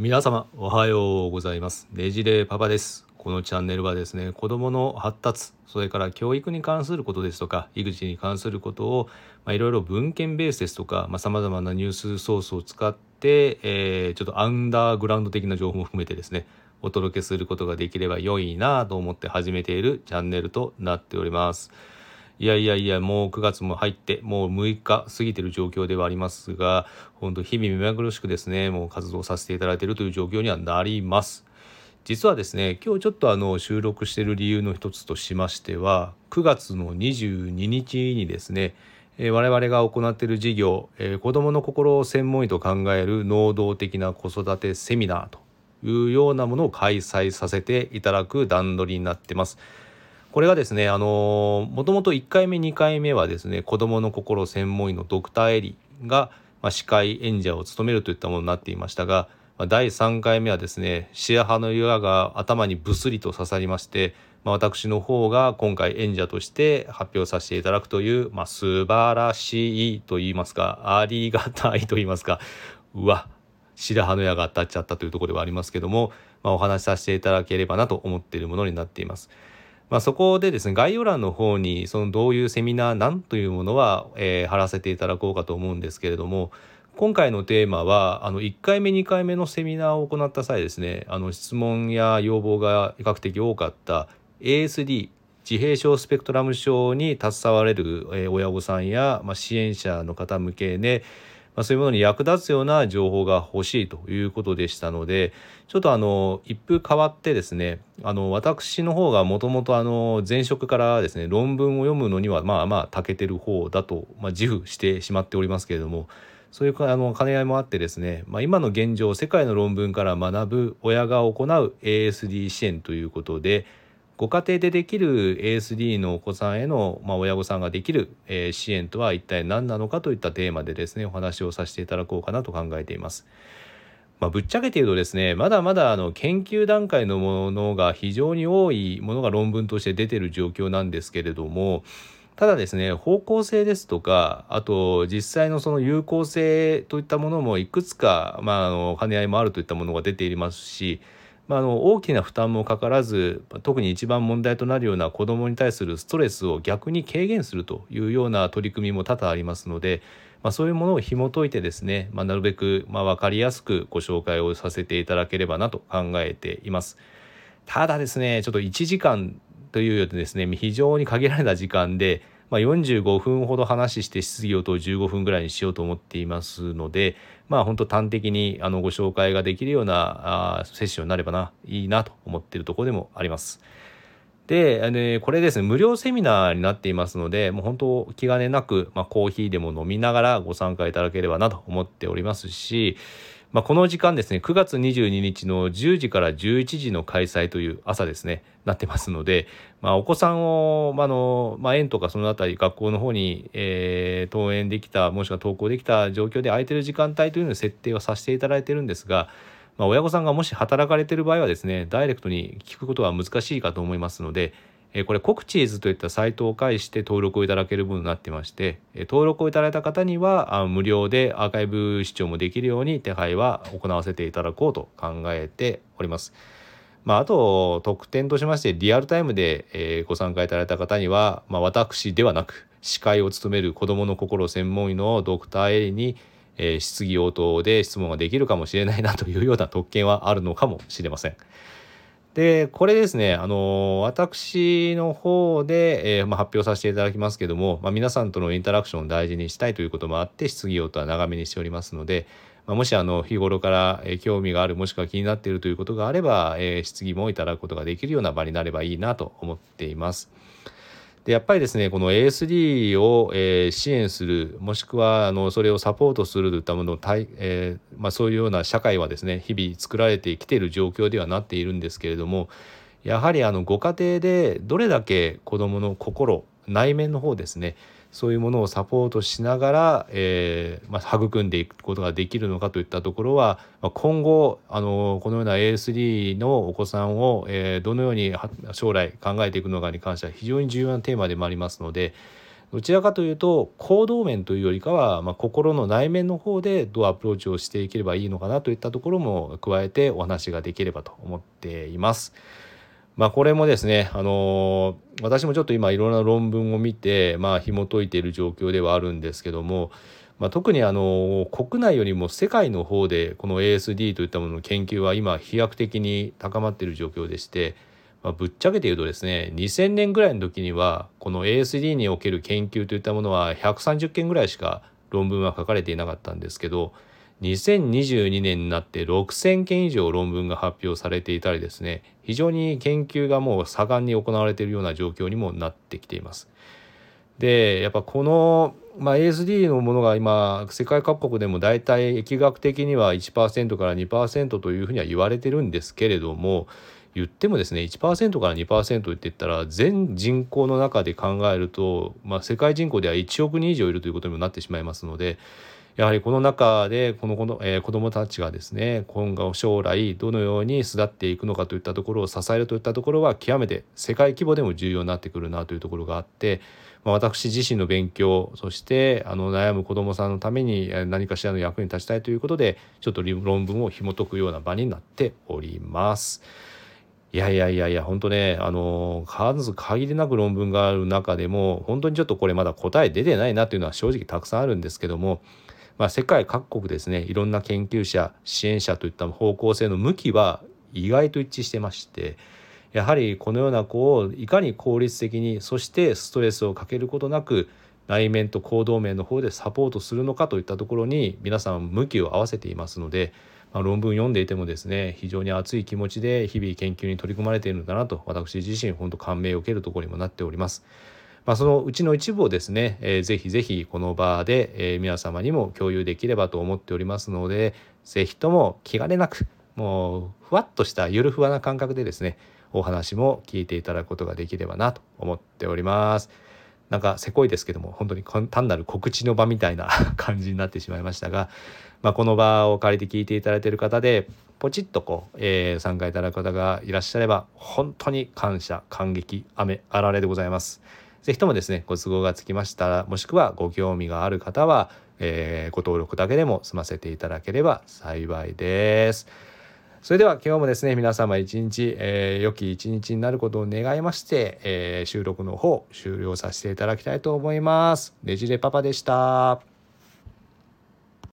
皆様おはようございますねじれパパですこのチャンネルはですね子どもの発達それから教育に関することですとか育児に関することをいろいろ文献ベースですとかさまざ、まなニュースソースを使って、えー、ちょっとアンダーグラウンド的な情報も含めてですねお届けすることができれば良いなと思って始めているチャンネルとなっております。いやいやいや、もう9月も入って、もう6日過ぎてる状況ではありますが、本当日々目まぐるしくですね、もう活動させていただいているという状況にはなります。実はですね、今日ちょっとあの収録している理由の一つとしましては、9月の22日にですね、我々が行っている事業、子どもの心を専門医と考える能動的な子育てセミナーというようなものを開催させていただく段取りになってます。これがですね、あのもともと1回目2回目はですね子どもの心専門医のドクターエリが、まあ、司会演者を務めるといったものになっていましたが、まあ、第3回目はですね白羽の岩が頭にブスリと刺さりまして、まあ、私の方が今回演者として発表させていただくという、まあ、素晴らしいと言いますかありがたいと言いますかうわ白羽の矢が当たっちゃったというところではありますけども、まあ、お話しさせていただければなと思っているものになっています。まあ、そこでですね概要欄の方にそのどういうセミナーなんというものは、えー、貼らせていただこうかと思うんですけれども今回のテーマはあの1回目2回目のセミナーを行った際ですねあの質問や要望が比較的多かった ASD 自閉症スペクトラム症に携われる、親御さんや、まあ、支援者の方向けで、ねまあ、そういうものに役立つような情報が欲しいということでしたのでちょっとあの一風変わってですねあの私の方がもともと前職からですね論文を読むのにはまあまあ長けてる方だと、まあ、自負してしまっておりますけれどもそういうあの兼ね合いもあってですね、まあ、今の現状世界の論文から学ぶ親が行う ASD 支援ということでご家庭でできる ASD のお子さんへの、まあ、親御さんができる、え、支援とは一体何なのかといったテーマでですねお話をさせていただこうかなと考えています。まあ、ぶっちゃけて言うとですねまだまだあの研究段階のものが非常に多いものが論文として出てる状況なんですけれどもただですね方向性ですとかあと実際のその有効性といったものもいくつか、まあ、あの兼ね合いもあるといったものが出ていますしまあ、あの大きな負担もかからず特に一番問題となるような子どもに対するストレスを逆に軽減するというような取り組みも多々ありますので、まあ、そういうものを紐解いてですね、まあ、なるべくま分かりやすくご紹介をさせていただければなと考えています。ただですねちょっと1時間というよりですね非常に限られた時間でまあ、45分ほど話して質疑応答15分ぐらいにしようと思っていますので、まあ、本当端的にあのご紹介ができるようなあセッションになればないいなと思っているところでもあります。で、ね、これですね、無料セミナーになっていますので、もう本当気兼ねなく、まあ、コーヒーでも飲みながらご参加いただければなと思っておりますし、まあ、この時間ですね9月22日の10時から11時の開催という朝ですねなってますので、まあ、お子さんを、まあのまあ、園とかその辺り学校の方に、えー、登園できたもしくは登校できた状況で空いてる時間帯というのを設定はさせていただいてるんですが、まあ、親御さんがもし働かれてる場合はですねダイレクトに聞くことは難しいかと思いますのでえこれコクチーズといったサイトを介して登録をいただけるものになってまして、え登録をいただいた方にはあ無料でアーカイブ視聴もできるように手配は行わせていただこうと考えております。まあ、あと特典としましてリアルタイムで、えご参加いただいた方には、まあ、私ではなく司会を務める子どもの心専門医のドクターエリに、え質疑応答で質問ができるかもしれないなというような特権はあるのかもしれません。で、これですね、あの、私の方で、えー、まあ、発表させていただきますけども、まあ、皆さんとのインタラクションを大事にしたいということもあって、質疑応答は長めにしておりますので、まあ、もしあの日頃から、興味があるもしくは気になっているということがあれば、えー、質疑もいただくことができるような場になればいいなと思っています。でやっぱりですねこの ASD を、えー、支援するもしくはあのそれをサポートするといったものをえー、まあ、そういうような社会はですね日々作られてきている状況ではなっているんですけれどもやはりあのご家庭でどれだけ子どもの心内面の方ですねそういうものをサポートしながら、えーまあ、育んでいくことができるのかといったところは、まあ、今後あのこのような ASD のお子さんを、えー、どのように将来考えていくのかに関しては非常に重要なテーマでもありますのでどちらかというと行動面というよりかは、まあ、心の内面の方でどうアプローチをしていければいいのかなといったところも加えてお話ができればと思っています。まあ、これもですね、あの私もちょっと今いろんな論文を見て、まあ、紐解いている状況ではあるんですけども、まあ、特にあの国内よりも世界の方でこの ASD といったものの研究は今飛躍的に高まっている状況でして、まあ、ぶっちゃけて言うとですね2000年ぐらいの時にはこの ASD における研究といったものは130件ぐらいしか論文は書かれていなかったんですけど2022年になって6,000件以上論文が発表されていたりですね非常に研究がもう盛んに行われているような状況にもなってきています。でやっぱこの、まあ、ASD のものが今世界各国でも大体疫学的には1%から2%というふうには言われてるんですけれども言ってもですね1%から2%って言ったら全人口の中で考えると、まあ、世界人口では1億人以上いるということにもなってしまいますのでやはりこの中でこの子の、えー、子どもたちがですね今後将来どのように巣立っていくのかといったところを支えるといったところは極めて世界規模でも重要になってくるなというところがあって、まあ、私自身の勉強そしてあの悩む子どもさんのために何かしらの役に立ちたいということでちょっと論文を紐解くような場になっております。いやいやいやいや、本当ね、あの、数限りなく論文がある中でも、本当にちょっとこれまだ答え出てないなというのは正直たくさんあるんですけども、まあ、世界各国ですね、いろんな研究者、支援者といった方向性の向きは意外と一致してまして、やはりこのような子をいかに効率的に、そしてストレスをかけることなく、内面と行動面の方でサポートするのかといったところに皆さん向きを合わせていますので、まあ、論文読んでいてもですね非常に熱い気持ちで日々研究に取り組まれているんだなと私自身本当感銘を受けるところにもなっております。まあ、そのうちの一部をですね、えー、ぜひぜひこの場で、えー、皆様にも共有できればと思っておりますので是非とも気兼ねなくもうふわっとしたゆるふわな感覚でですねお話も聞いていただくことができればなと思っております。なんかせこいですけども本当に単なる告知の場みたいな 感じになってしまいましたが、まあ、この場を借りて聞いていただいている方でポチッとこう、えー、参加いただく方がいらっしゃれば本当に感謝感激雨あられでございます。ぜひともですねご都合がつきましたらもしくはご興味がある方は、えー、ご登録だけでも済ませていただければ幸いです。それでは今日もですね皆様一日、えー、良き一日になることを願いまして、えー、収録の方終了させていただきたいと思います。ねじれパパでした。